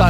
Oggi voglio stare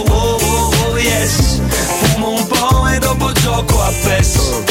dopo gioco a PES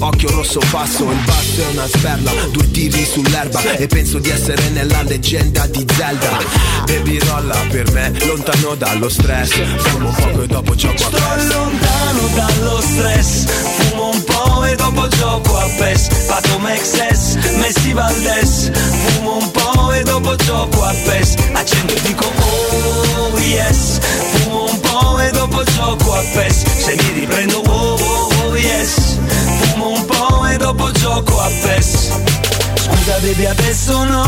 occhio rosso passo Il basso è una sberla, due tiri sull'erba E penso di essere nella leggenda di Zelda. Baby rolla per me, lontano dallo stress Fumo poco e dopo gioco a Sto PES lontano dallo stress Fumo un po' e dopo gioco a PES. Pato Mexes, Messi Valdes Fumo un po' e dopo gioco a PES. Accendo e dico oh yes Fumo un po' e dopo gioco a PES. Se mi riprendo oh oh oh yes Fumo un po' e dopo gioco a PES Scusa baby adesso no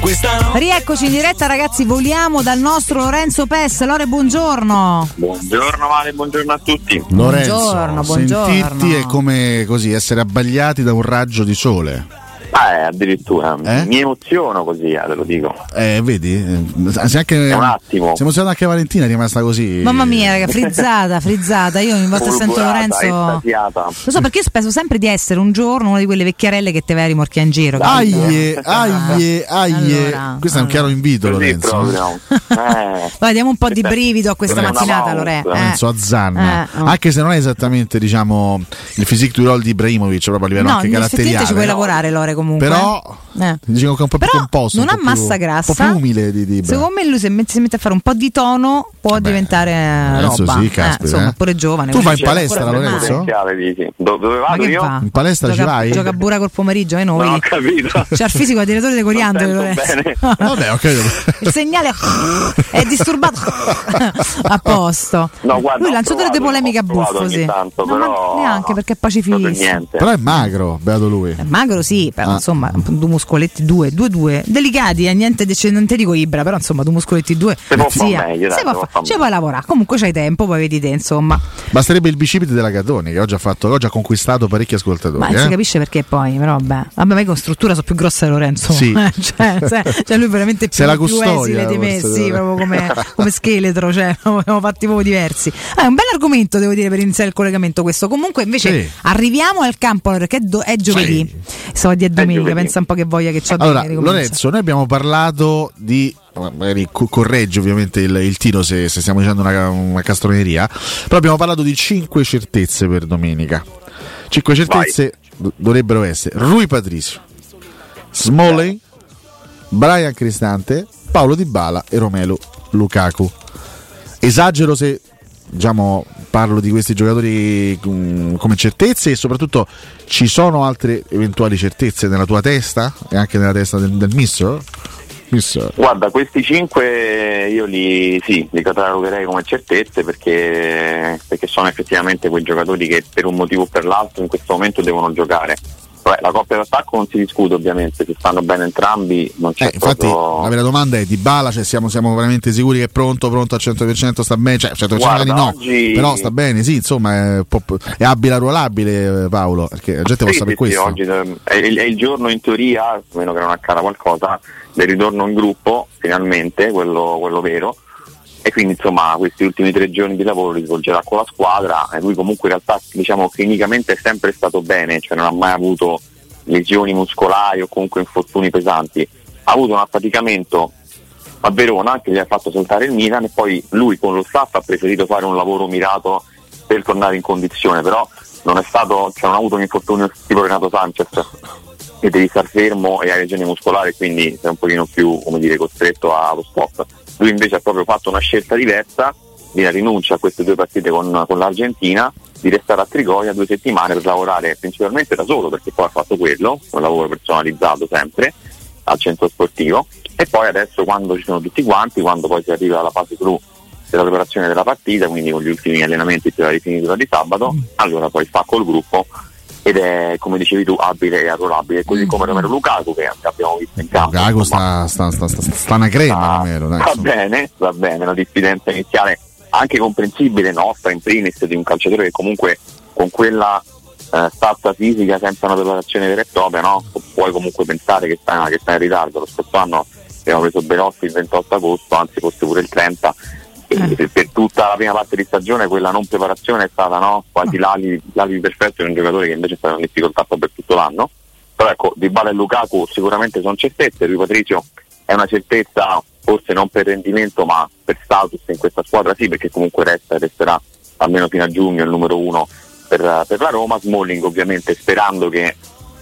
Questa no Rieccoci in diretta ragazzi, voliamo dal nostro Lorenzo Pes. Lore, buongiorno. Buongiorno Male, buongiorno a tutti. Lorenzo, Buongiorno, buongiorno. sentirti è come così essere abbagliati da un raggio di sole. Ah, eh, addirittura. Eh? Mi emoziono così, eh, te lo dico. Eh, vedi? Eh, se anche, un attimo. Siamo stati anche Valentina è rimasta così. Mamma mia, raga, frizzata, frizzata. Io ogni volta sento Lorenzo. estasiata. Lo so perché io penso sempre di essere un giorno una di quelle vecchiarelle che te vai a rimorchia in giro. Aie, aie, aie. Allora, Questo è un chiaro invito, Così Lorenzo. proprio. Eh. Vai, diamo un po' di brivido a questa mattinata, mouse. Lore. Lorenzo a Zanna, Eh, oh. anche se non è esattamente diciamo il physique du roll di Ibrahimovic proprio a livello No, anche caratteriale. ci puoi lavorare, Lore, comunque. Però Eh. diciamo che è un po' più Però composto, non ha più- massa grassa. un po' più umile di, di. Secondo me lui se met- si mette a fare un po' di tono può Vabbè, diventare eh, roba. sì, Eh, caspita, insomma, eh. pure giovane. Tu vai in palestra, Lorenzo? Do- dove vado io? fa? In palestra ci vai? Gioca pure col pomeriggio, eh noi. No, ho capito. C'ha il fisico da direttore di coriandoli, Lorenzo. Vabbè, ho capito. Il segnale è disturbato a posto. No, guarda, Lui provato, polemica ho provato buffo, ogni sì. tanto, No, neanche perché è pacifista. niente. Però è magro, beato lui. È magro sì, però. Insomma, due muscoletti due, due due, delicati, eh, niente non ti dico Ibra, però insomma, due muscoletti due. Si può zia. far meglio, dai, Si può fa- ci meglio. puoi lavorare, comunque c'hai tempo, poi vedi te, insomma. Basterebbe il bicipite della Catoni che oggi ha, fatto, oggi ha conquistato parecchi ascoltatori. Ma non si eh? capisce perché poi, però vabbè. Vabbè, ma con struttura sono più grossa di Lorenzo. Sì. Eh, cioè, se- cioè lui veramente più, Se la più custodia, esile di me, sì, proprio come, come scheletro, cioè, abbiamo fatti proprio diversi. Ah, è un bel argomento, devo dire, per iniziare il collegamento questo. Comunque invece Sì. arriviamo al campo perché è, do- è giovedì. Stavo a dire domenica, pensa un po' che voglia che c'ho Allora, ricomincia. Lorenzo, noi abbiamo parlato di. Magari co- correggi ovviamente il, il tiro se, se stiamo dicendo una, una castroneria. Però abbiamo parlato di 5 certezze per domenica. 5 certezze do- dovrebbero essere Rui Patricio, Smalling, Brian Cristante, Paolo Di Bala e Romelu Lukaku. Esagero se diciamo, parlo di questi giocatori mm, come certezze e soprattutto ci sono altre eventuali certezze nella tua testa e anche nella testa del, del mister? Mister. Guarda, questi cinque io li, sì, li catalogerei come certezze perché, perché sono effettivamente quei giocatori che per un motivo o per l'altro in questo momento devono giocare. Vabbè, la coppia d'attacco non si discute ovviamente, se stanno bene entrambi non c'è Eh, infatti proprio... la vera domanda è di Bala, cioè siamo, siamo veramente sicuri che è pronto, pronto al 100%, sta bene, cioè 100% Guarda, no, oggi- però sta bene, sì, insomma è, è abile ruolabile eh, Paolo, perché la gente può Sì, sapere sì, sì, questo. oggi eh, è, il- è il giorno in teoria, a meno che non accada qualcosa, del ritorno in gruppo, finalmente, quello, quello vero. E quindi insomma questi ultimi tre giorni di lavoro li svolgerà con la squadra e lui comunque in realtà diciamo clinicamente è sempre stato bene, cioè non ha mai avuto lesioni muscolari o comunque infortuni pesanti. Ha avuto un affaticamento a Verona che gli ha fatto saltare il Milan e poi lui con lo staff ha preferito fare un lavoro mirato per tornare in condizione, però non è stato, cioè non ha avuto un infortunio tipo Renato Sanchez che devi star fermo e hai lesioni muscolari quindi sei un pochino più come dire, costretto allo sport. Lui invece ha proprio fatto una scelta diversa, di rinuncia a queste due partite con, con l'Argentina, di restare a Trigoria due settimane per lavorare principalmente da solo, perché poi ha fatto quello, un lavoro personalizzato sempre al centro sportivo. E poi adesso quando ci sono tutti quanti, quando poi si arriva alla fase clou della preparazione della partita, quindi con gli ultimi allenamenti per la rifinitura di sabato, allora poi fa col gruppo ed è come dicevi tu abile e arruolabile, così come Romero Lukaku che abbiamo visto in campo. Lukaku sta, sta, sta, sta, sta una crema, sta- Romero, dai, va insomma. bene, va bene, una diffidenza iniziale anche comprensibile nostra in primis di un calciatore che comunque con quella eh, stazza fisica senza una preparazione vera e propria no? puoi comunque pensare che sta, che sta in ritardo lo scorso anno abbiamo preso Belotti il 28 agosto anzi forse pure il 30 e per, tutta la prima parte di stagione quella non preparazione è stata no? quasi l'ali, l'alibi perfetto di un giocatore che invece è stato in difficoltà per tutto l'anno. Però ecco Di Bala e Lukaku sicuramente sono certezze. Rui Patricio è una certezza forse non per rendimento ma per status in questa squadra sì perché comunque resta e resterà almeno fino a giugno il numero uno per, per la Roma. Smalling ovviamente sperando che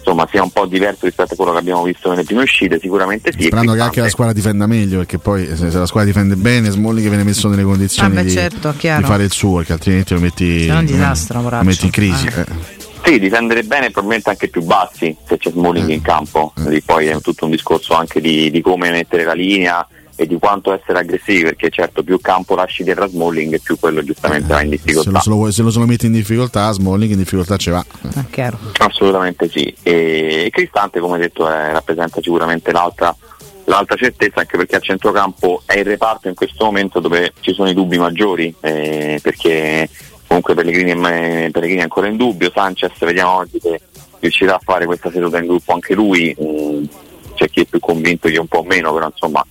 insomma sia un po' diverso rispetto a quello che abbiamo visto nelle prime uscite sicuramente sì Sperando che anche la squadra difenda meglio, perché poi se, se la squadra difende bene, Smalling viene messo nelle condizioni Ah, beh, di, certo, chiaro. di fare il suo, perché altrimenti lo metti, un disastro, lo poraccio. metti in crisi. Eh. eh. Sì, difendere bene probabilmente anche più bassi se c'è Smalling Eh. in campo, Eh. Quindi poi è tutto un discorso anche di, di come mettere la linea e di quanto essere aggressivi, perché certo più campo lasci dietro a Smalling più quello giustamente va in Se lo, difficoltà. se, lo, vuoi- se lo- se lo metti in difficoltà, Smalling in difficoltà ci va. Eh. Ah, chiaro. Assolutamente sì. E Cristante, come detto, eh, rappresenta sicuramente l'altra, l'altra certezza, anche perché a centrocampo è il reparto in questo momento dove ci sono i dubbi maggiori, eh, perché comunque Pellegrini, è- Pellegrini è ancora in dubbio, Sanchez vediamo oggi se riuscirà a fare questa seduta in gruppo anche lui, mm, c'è chi è più convinto, chi è un po' meno, però insomma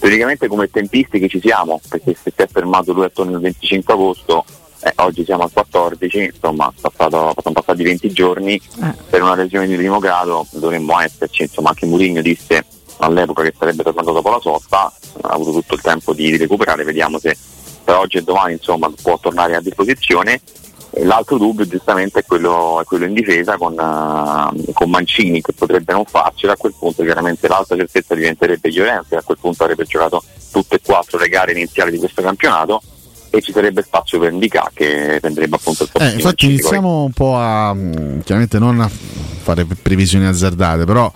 teoricamente come tempistiche ci siamo, perché se si è fermato lui attorno al 25 agosto, eh, oggi siamo al 14, insomma passato- sono passati 20 giorni, Eh. per una lesione di primo grado dovremmo esserci, insomma anche Mourinho disse all'epoca che sarebbe tornato dopo la sosta, ha avuto tutto il tempo di, di recuperare, vediamo se per oggi e domani insomma, può tornare a disposizione. L'altro dubbio giustamente è quello, è quello in difesa con, eh, con Mancini che potrebbe non farcela, a quel punto chiaramente l'altra certezza diventerebbe Llorente, a quel punto avrebbe giocato tutte e quattro le gare iniziali di questo campionato e ci sarebbe spazio per Indica che prenderebbe appunto il posto Eh, infatti Mancini. Poi- iniziamo un po' a mh, chiaramente non a fare pre- previsioni azzardate, però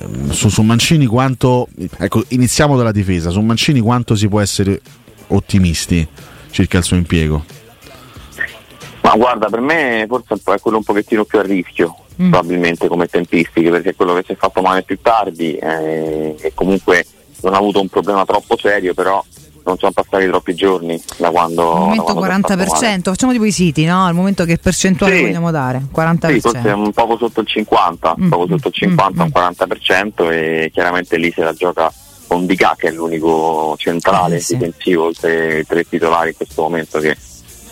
ehm, su, su Mancini quanto ecco, iniziamo dalla difesa, su Mancini quanto si può essere ottimisti circa il suo impiego. Ma guarda, per me forse è quello un pochettino più a rischio, Mm. probabilmente come tempistiche, perché è quello che si è fatto male più tardi eh, e comunque non ha avuto un problema troppo serio, però non sono passati troppi giorni da quando... Al momento quando si è fatto 40%, male. facciamo tipo i siti, no? Al momento che percentuale Sì. vogliamo dare? 40%. Sì, forse è un poco sotto il 50, Mm, poco sotto il 50, mm, un 40% e chiaramente lì se la gioca con Dica che è l'unico centrale Eh, sì. difensivo oltre ai tre titolari in questo momento che,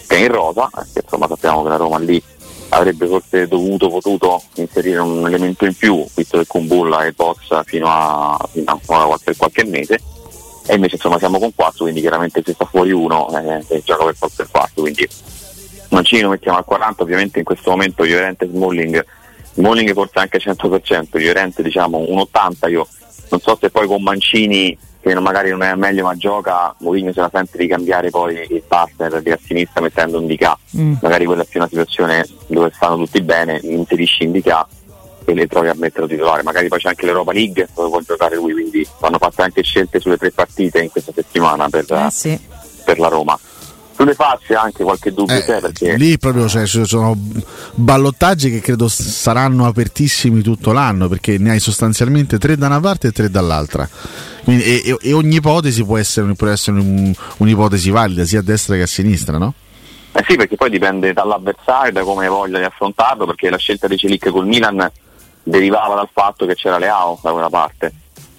che è in rosa, che insomma sappiamo che la Roma lì avrebbe forse dovuto, potuto inserire un elemento in più, visto che Kumbulla è box fino a, fino a qualche, qualche mese. E invece insomma siamo con 4 quindi chiaramente se sta fuori uno eh, gioca per forza il 4 quindi Mancini lo mettiamo al 40 ovviamente in questo momento Llorente Smalling Smalling forse anche 100% Llorente diciamo un 80 io non so se poi con Mancini non- magari non è meglio ma gioca Mourinho se la sente di cambiare poi il partner di a sinistra mettendo un DK Mm. magari quella è più una situazione dove stanno tutti bene inserisci in DK e le trovi a metterlo titolare magari poi c'è anche l'Europa League dove può giocare lui quindi vanno fatte anche scelte sulle tre partite in questa settimana per, Eh sì. per la Roma sulle facce anche qualche dubbio Eh, c'è perché Lì proprio cioè, ci sono ballottaggi che credo saranno apertissimi tutto l'anno perché ne hai sostanzialmente tre da una parte e tre dall'altra. Quindi, e, e- e ogni ipotesi può essere, può essere un- un'ipotesi valida sia a destra che a sinistra, no? Eh sì, perché poi dipende dall'avversario, da come voglia di affrontarlo, perché la scelta di Celic col Milan derivava dal fatto che c'era Leao da quella parte.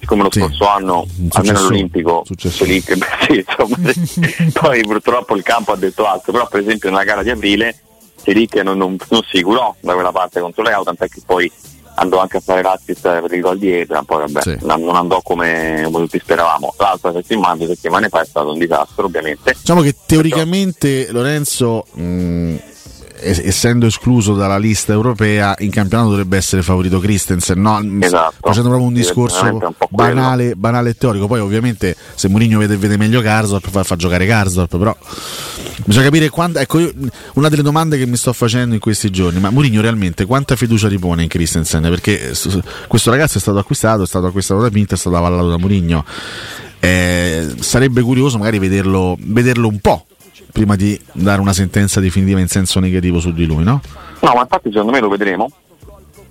Siccome lo Sì. scorso anno, Un almeno all'Olimpico, Successore. Celic, beh, sì, insomma, poi purtroppo il campo ha detto altro, però per esempio nella gara di aprile Celic non, non, non si curò da quella parte contro Leao, tant'è che poi andò anche a fare l'assist per il gol di Ebra, poi vabbè, non andò come, come tutti speravamo. L'altra settimana, due settimane fa è stato un disastro ovviamente. Diciamo che teoricamente Lorenzo, mh, es- essendo escluso dalla lista europea, in campionato dovrebbe essere favorito Christensen, no? Mh, Esatto. facendo proprio un discorso un banale, banale e teorico. Poi ovviamente se Mourinho vede, vede meglio Garzorp fa, fa giocare Garzorp, però bisogna capire quando... Ecco, io- una delle domande che mi sto facendo in questi giorni, ma Mourinho realmente quanta fiducia ripone in Christensen? Perché questo ragazzo è stato acquistato, è stato acquistato da Pinto, è stato avallato da Mourinho. Eh, sarebbe curioso magari vederlo, vederlo un po' prima di dare una sentenza definitiva in senso negativo su di lui, no? No, ma infatti secondo me lo vedremo.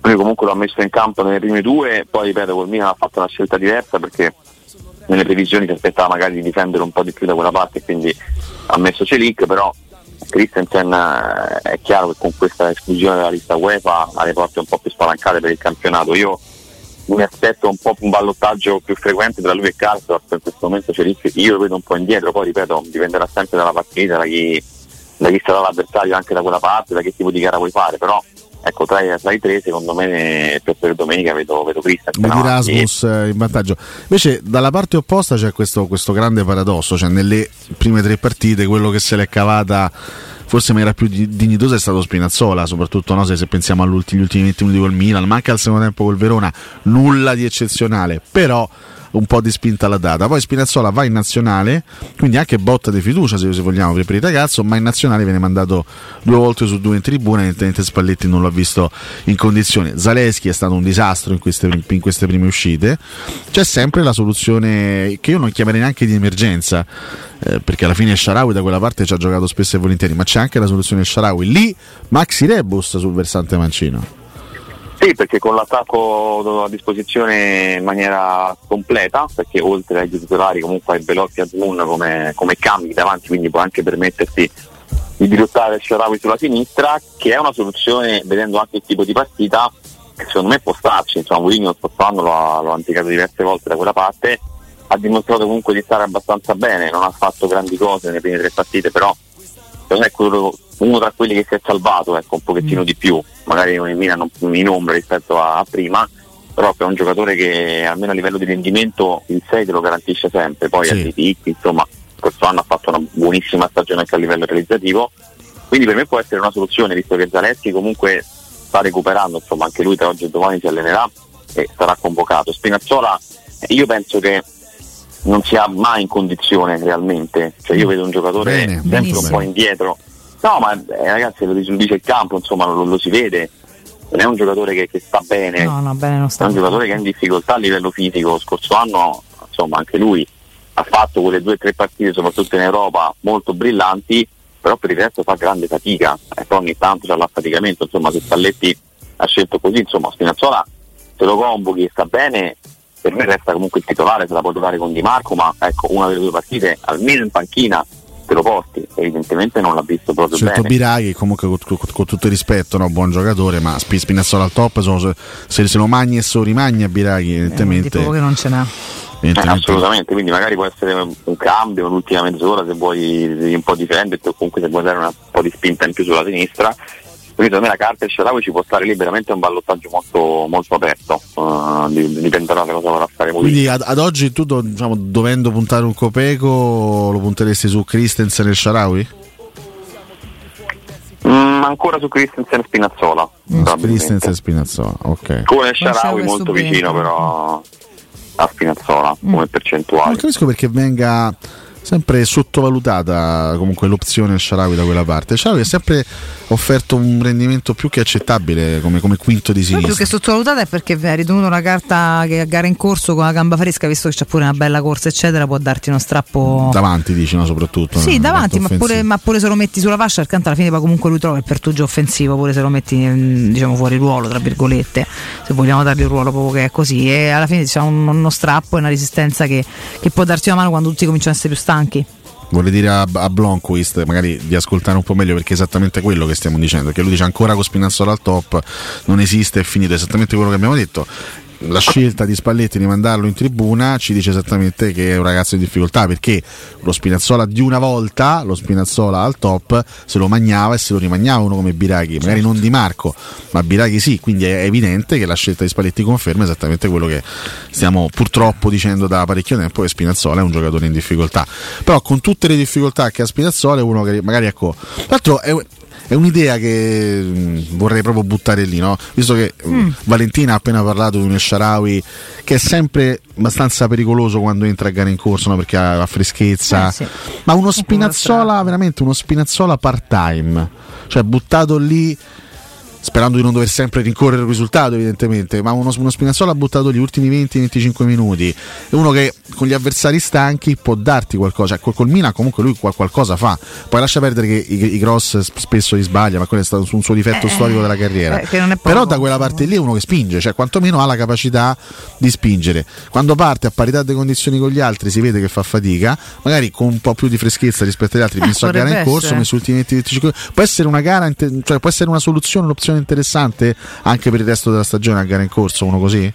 Lui comunque l'ha messo in campo nelle prime due, poi ripeto, col Milan ha fatto una scelta diversa perché nelle previsioni si aspettava magari di difendere un po' di più da quella parte, quindi ha messo Celic, però Christensen eh, è chiaro che con questa esclusione dalla lista UEFA ha le porte un po' più spalancate per il campionato. Io mi aspetto un po' un ballottaggio più frequente tra lui e Karsdorp, in questo momento Celic io lo vedo un po' indietro, poi ripeto, dipenderà sempre dalla partita, da chi, da chi sarà l'avversario anche da quella parte, da che tipo di gara vuoi fare, però ecco tra i, tra i tre secondo me per, per domenica vedo, vedo Christensen Vedi. Rasmus eh, in vantaggio. Invece dalla parte opposta c'è questo, questo grande paradosso, cioè nelle prime tre partite quello che se l'è cavata forse in maniera più di- dignitosa è stato Spinazzola, soprattutto no, se, se pensiamo agli ultimi, ultimi 20 minuti col Milan, ma anche al secondo tempo col Verona, nulla di eccezionale, però un po' di spinta l'ha data. Poi Spinazzola va in nazionale, quindi anche botta di fiducia se, vogliamo per il ragazzo, ma in nazionale viene mandato due volte su due in tribuna, evidentemente Spalletti non l'ha visto in condizioni. Zaleschi è stato un disastro in queste, in queste prime uscite. C'è sempre la soluzione che io non chiamerei neanche di emergenza, eh, perché alla fine Sharawi da quella parte ci ha giocato spesso e volentieri, ma c'è anche la soluzione Sharawi. Lì Maxi Rebus sul versante mancino. Sì, perché con l'attacco a disposizione in maniera completa, perché oltre ai titolari comunque hai Belotti e Azmoun come, come cambi davanti, quindi può anche permettersi di dirottare Sharawi sulla sinistra, che è una soluzione, vedendo anche il tipo di partita, che secondo me può starci, insomma Mourinho scorso anno lo ha, indicato diverse volte da quella parte, ha dimostrato comunque di stare abbastanza bene, non ha fatto grandi cose nelle prime tre partite, però secondo me quello- uno tra quelli che si è salvato ecco, un pochettino di più, magari in Milan in ombra rispetto a, a prima, però è un giocatore che almeno a livello di rendimento il 6 te lo garantisce sempre, poi Sì. dei picchi, insomma, questo anno ha fatto una buonissima stagione anche a livello realizzativo, quindi per me può essere una soluzione, visto che Zaleschi comunque sta recuperando, insomma anche lui tra oggi e domani si allenerà e sarà convocato. Spinazzola io penso che non sia mai in condizione realmente, cioè io vedo un giocatore Bene, sempre un benissimo. po' indietro. No, ma eh, ragazzi lo dice, il campo, insomma lo, lo si vede, non è un giocatore che, che sta bene, No, no, bene, non è sta. un giocatore che è in difficoltà a livello fisico. Lo scorso anno, insomma, anche lui ha fatto quelle due o tre partite, soprattutto in Europa, molto brillanti, però per il resto fa grande fatica. E poi ogni tanto c'è l'affaticamento, insomma, se Spalletti ha scelto così, insomma, Spinazzola se lo convochi e sta bene, per me resta comunque il titolare, se la può giocare con Di Marco, ma ecco, una delle due partite, almeno in panchina, te lo porti. Evidentemente non l'ha visto proprio Scelto bene. Biraghi, comunque con, con- con tutto il rispetto, no? buon giocatore, ma Spi- Spinazzola al top, sono- se, se lo magni e se lo rimagna Biraghi, Eh, evidentemente. poco che non ce n'ha. Eh, assolutamente, quindi magari può essere un cambio, un'ultima mezz'ora se vuoi un po' difenderti o comunque se vuoi dare una- un po' di spinta in più sulla sinistra. Quindi secondo me la carta e Sharawi ci può stare liberamente un ballottaggio molto, molto aperto, uh, di- dipenderà da cosa vorrà fare Mourinho. Quindi ad, ad oggi tu, do- diciamo, dovendo puntare un copeco, lo punteresti su Christensen e Sharawi? Mm, ancora su Christensen e Spinazzola. probabilmente. Christensen e Spinazzola, ok. Con Sharawi molto bene. vicino però a Spinazzola come Non percentuale. capisco perché venga sempre sottovalutata comunque l'opzione del Sharawi da quella parte. Il Sharawi ha sempre offerto un rendimento più che accettabile come, come quinto di sinistra. Più che sottovalutata è perché ha ritenuto una carta che a gara in corso con la gamba fresca, visto che c'è pure una bella corsa, eccetera, può darti uno strappo. Davanti, dici, no, soprattutto. Sì, davanti, ma pure, ma pure, se lo metti sulla fascia, accanto alla fine poi comunque lui trova il pertugio offensivo, pure se lo metti diciamo fuori ruolo, tra virgolette, se vogliamo dargli un ruolo proprio che è così. E alla fine c'è uno strappo e una resistenza che, che può darti una mano quando tutti cominciano a essere più stanchi. Vuole dire a, a Blonquist magari di ascoltare un po' meglio perché è esattamente quello che stiamo dicendo, che lui dice ancora con Spinazzola al top non esiste, è finito, è esattamente quello che abbiamo detto la scelta di Spalletti di mandarlo in tribuna ci dice esattamente che è un ragazzo in difficoltà perché lo Spinazzola di una volta, lo Spinazzola al top, se lo magnava e se lo rimagnava uno come Biraghi, magari non di Marco, ma Biraghi sì, quindi è evidente che la scelta di Spalletti conferma esattamente quello che stiamo purtroppo dicendo da parecchio tempo che Spinazzola è un giocatore in difficoltà. Però con tutte le difficoltà che ha Spinazzola è uno che magari ecco, tra l'altro è, è un'idea che mm, vorrei proprio buttare lì, no? visto che mm. mm. Valentina ha appena parlato di un Esharawi che è sempre abbastanza pericoloso quando entra a gara in corso no? perché ha freschezza, eh, sì. ma uno spinazzola, veramente uno spinazzola part time, cioè buttato lì sperando di non dover sempre rincorrere il risultato evidentemente, ma uno, uno Spinazzola ha buttato gli ultimi 20-25 minuti, è uno che con gli avversari stanchi può darti qualcosa, cioè, col, col Milan comunque lui qualcosa fa, poi lascia perdere che i, i cross spesso li sbaglia, ma quello è stato un suo difetto eh, storico della carriera, eh, però da quella parte lì è uno che spinge, cioè quantomeno ha la capacità di spingere, quando parte a parità di condizioni con gli altri si vede che fa fatica, magari con un po' più di freschezza rispetto agli altri, eh, messo a gara in corso, messo gli ultimi 20-25 può essere una gara, cioè può essere una soluzione, un'opzione interessante anche per il resto della stagione a gara in corso, uno così?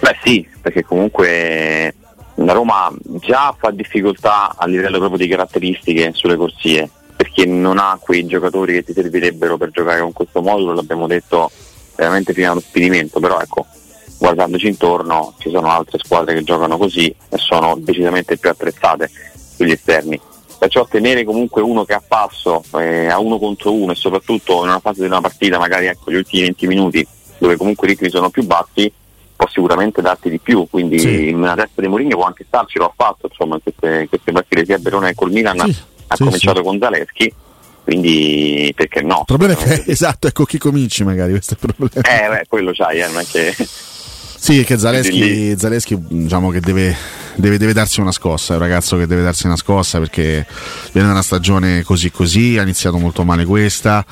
Beh sì, perché comunque la Roma già fa difficoltà a livello proprio di caratteristiche sulle corsie, perché non ha quei giocatori che ti servirebbero per giocare con questo modulo, l'abbiamo detto veramente fino allo spinimento, però ecco, guardandoci intorno ci sono altre squadre che giocano così e sono decisamente più attrezzate sugli esterni perciò tenere comunque uno che ha passo eh, a uno contro uno e soprattutto in una fase di una partita magari ecco, gli ultimi 20 minuti dove comunque i ritmi sono più bassi può sicuramente darti di più quindi sì. in una testa di Mourinho può anche starci lo ha fatto insomma in queste, queste partite sia a Verona che col Milan sì. ha sì, cominciato con Zaleschi quindi perché no? Il problema è che esatto, ecco chi cominci magari questo è il problema. Eh beh, quello c'hai, eh, non è che sì, che Zaleschi, Zaleschi diciamo che deve, deve, deve, darsi una scossa, è un ragazzo che deve darsi una scossa perché viene da una stagione così così, ha iniziato molto male questa.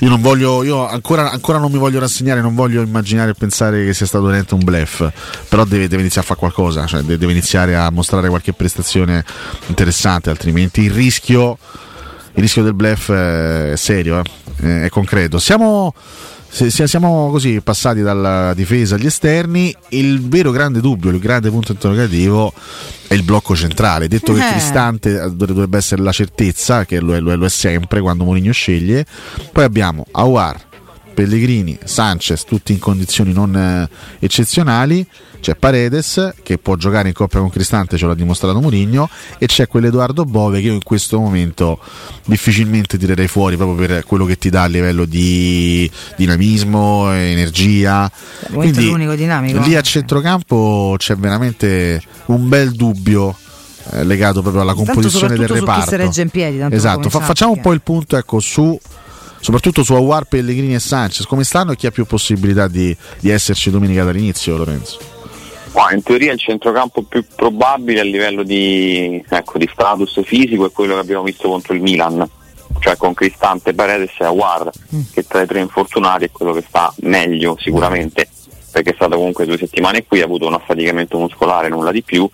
Io non voglio, io ancora, ancora non mi voglio rassegnare, non voglio immaginare e pensare che sia stato veramente un blef, però deve, deve iniziare a fare qualcosa, cioè deve iniziare a mostrare qualche prestazione interessante, altrimenti il rischio, il rischio del blef è serio, eh? è concreto. Siamo se, se siamo così passati dalla difesa agli esterni, il vero grande dubbio, il grande punto interrogativo è il blocco centrale. Detto che eh. Cristante dovrebbe essere la certezza, che lo è, lo è, lo è sempre quando Mourinho sceglie. Poi abbiamo Awar, Pellegrini, Sanchez, tutti in condizioni non eh, eccezionali c'è Paredes che può giocare in coppia con Cristante, ce l'ha dimostrato Mourinho, e c'è quell'Edoardo Bove che io in questo momento difficilmente tirerei fuori proprio per quello che ti dà a livello di dinamismo, energia. Quindi l'unico dinamico. Lì a centrocampo c'è veramente un bel dubbio eh, legato proprio alla composizione del reparto. in piedi, esatto, Fa, facciamo un po' il punto ecco, su soprattutto su Awar, Pellegrini e Sanchez, come stanno e chi ha più possibilità di, di esserci domenica dall'inizio, Lorenzo? in teoria il centrocampo più probabile a livello di, ecco, di, status fisico è quello che abbiamo visto contro il Milan, cioè con Cristante, Paredes e Aguar, mm. che tra i tre infortunati è quello che sta meglio sicuramente, perché è stato comunque due settimane qui, ha avuto un affaticamento muscolare, nulla di più,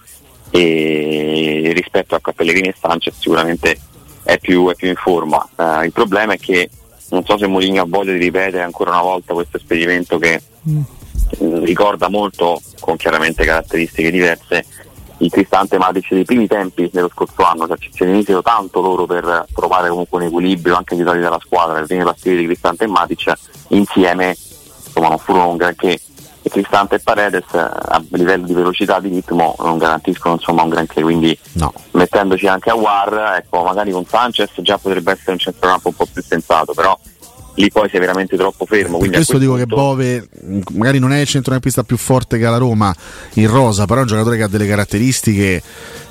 e rispetto a Pellegrini e Sanchez sicuramente è più, è più in forma. Uh, il problema è che non so se Mourinho ha voglia di ripetere ancora una volta questo esperimento che mm. ricorda molto, con chiaramente caratteristiche diverse, il Cristante Matic dei primi tempi dello scorso anno, cioè ci iniziato tanto loro per trovare comunque un equilibrio anche di titoli della squadra, le prime partite di Cristante e Matic insieme insomma non furono un granché e Cristante e Paredes a livello di velocità di ritmo non garantiscono insomma un granché quindi no. mettendoci anche a War ecco magari con Sanchez già potrebbe essere un centrocampo un po' più sensato però lì poi sei veramente troppo fermo. Per questo dico punto... che Bove magari non è il centrocampista più forte che ha la Roma in rosa, però è un giocatore che ha delle caratteristiche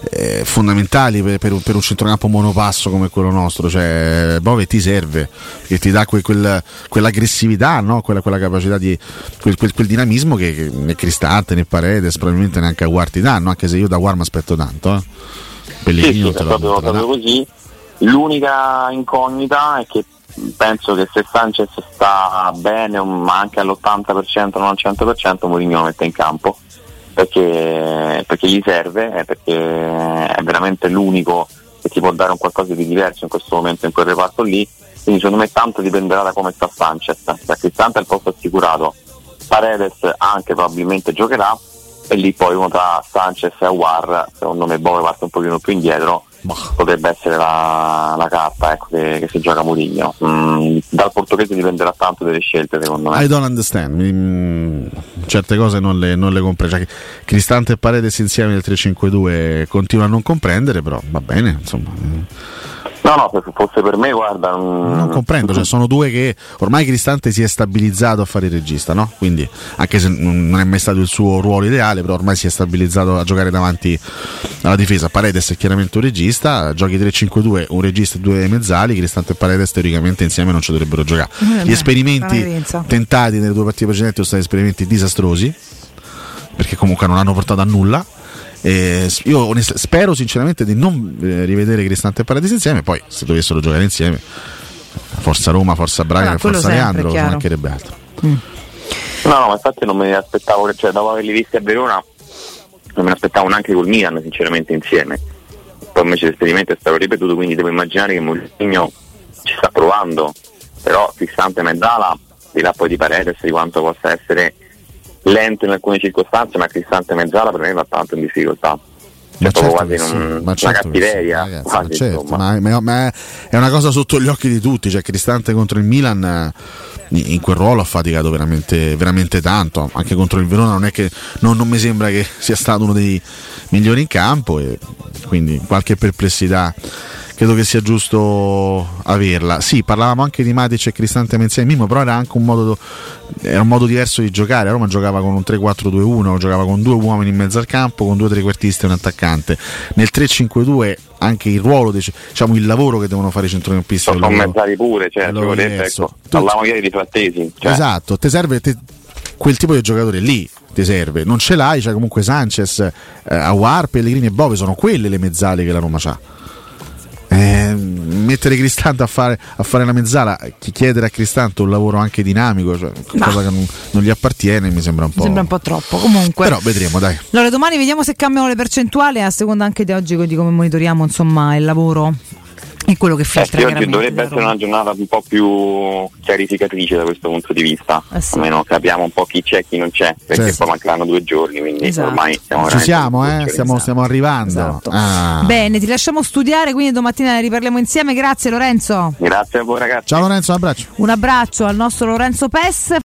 eh, fondamentali per, per, per, un centrocampo monopasso come quello nostro. Cioè, Bove ti serve, perché ti dà quel, quel, quell'aggressività, no? quella, quella, capacità di quel, quel dinamismo che, che né Cristante né Paredes probabilmente neanche a Guardi danno, anche se io da Guarma aspetto tanto. Eh. Pellegrino sì, sì, è proprio, proprio così. L'unica incognita è che penso che se Sanchez sta bene, ma anche all'80%, non al 100%, Mourinho lo mette in campo perché, perché gli serve, eh, perché è veramente l'unico che ti può dare un qualcosa di diverso in questo momento in quel reparto lì. Quindi secondo me tanto dipenderà da come sta Sanchez. Da Cristante il posto assicurato, Paredes anche probabilmente giocherà e lì poi uno tra Sanchez e War, secondo me Bove parte un pochino più indietro potrebbe essere la, la carta ecco, che, che, si gioca Murigno. Mm, dal portoghese dipenderà tanto delle scelte, secondo me. I don't understand. Mm, certe cose non le, non le comprendo. Cioè, Cristante e Paredes insieme nel 3-5-2 continuo a non comprendere, però va bene. Insomma. No, no, se fosse per me, guarda. Non, non comprendo, cioè sono due che ormai Cristante si è stabilizzato a fare il regista, no? Quindi, anche se non è mai stato il suo ruolo ideale, però ormai si è stabilizzato a giocare davanti alla difesa. Paredes è chiaramente un regista, giochi 3-5-2, un regista e due mezzali. Cristante e Paredes teoricamente insieme non ci dovrebbero giocare. Eh, Gli esperimenti tentati nelle due partite precedenti sono stati esperimenti disastrosi, perché comunque non hanno portato a nulla eh, io onest- spero sinceramente di non eh, rivedere Cristante e Paradiso insieme, poi se dovessero giocare insieme, Forza Roma, Forza Braga e Forza Leandro, ci mancherebbe altro. Mm. No, no, ma infatti non me ne aspettavo, cioè dopo averli visti a Verona, non me ne aspettavo neanche col Milan, sinceramente, insieme. Poi invece l'esperimento è stato ripetuto, quindi devo immaginare che Mourinho ci sta provando, però Cristante Mezzala, di là poi di Paredes, di quanto possa essere lento in alcune circostanze, ma Cristante Mezzala per me va tanto in difficoltà. Ma certo quasi sì, un, ma certo una cattiveria, sì, ragazzi, quasi, ma, certo, ma, ma, è una cosa sotto gli occhi di tutti. Cioè, Cristante contro il Milan eh, in quel ruolo ha faticato veramente, veramente tanto. Anche contro il Verona non è che non, non mi sembra che sia stato uno dei migliori in campo. E quindi qualche perplessità credo che sia giusto averla. Sì, parlavamo anche di Matic e Cristante Menziani Mimo, però era anche un modo, era un modo diverso di giocare. A Roma giocava con un 3-4-2-1, giocava con due uomini in mezzo al campo, con due trequartisti e un attaccante. Nel 3-5-2 anche il ruolo, diciamo il lavoro che devono fare i centrocampisti. Sono mezzali pure, cioè, ecco, parlavamo ieri di frattesi. Cioè. Esatto, ti serve te, quel tipo di giocatore lì ti serve. Non ce l'hai, cioè comunque Sanchez, eh, Aguar, Pellegrini e Bove sono quelle le mezzali che la Roma ha. Eh, mettere Cristante a fare, a fare la mezzala, chiedere a Cristante un lavoro anche dinamico, cioè cosa che non, non, gli appartiene, mi sembra un po'. Mi sembra un po' troppo. Comunque. Però vedremo, dai. Allora, domani vediamo se cambiano le percentuali, a seconda anche di oggi di come monitoriamo insomma, il lavoro è quello che filtra. Eh, oggi dovrebbe essere una giornata un po' più chiarificatrice da questo punto di vista. Eh sì. Almeno capiamo un po' chi c'è e chi non c'è, perché certo. poi mancheranno due giorni, quindi esatto. ormai stiamo Ci siamo, eh? stiamo, stiamo, arrivando. Esatto. Ah. Bene, ti lasciamo studiare, quindi domattina ne riparliamo insieme. Grazie Lorenzo. Grazie a voi ragazzi. Ciao Lorenzo, un abbraccio. Un abbraccio al nostro Lorenzo Pes.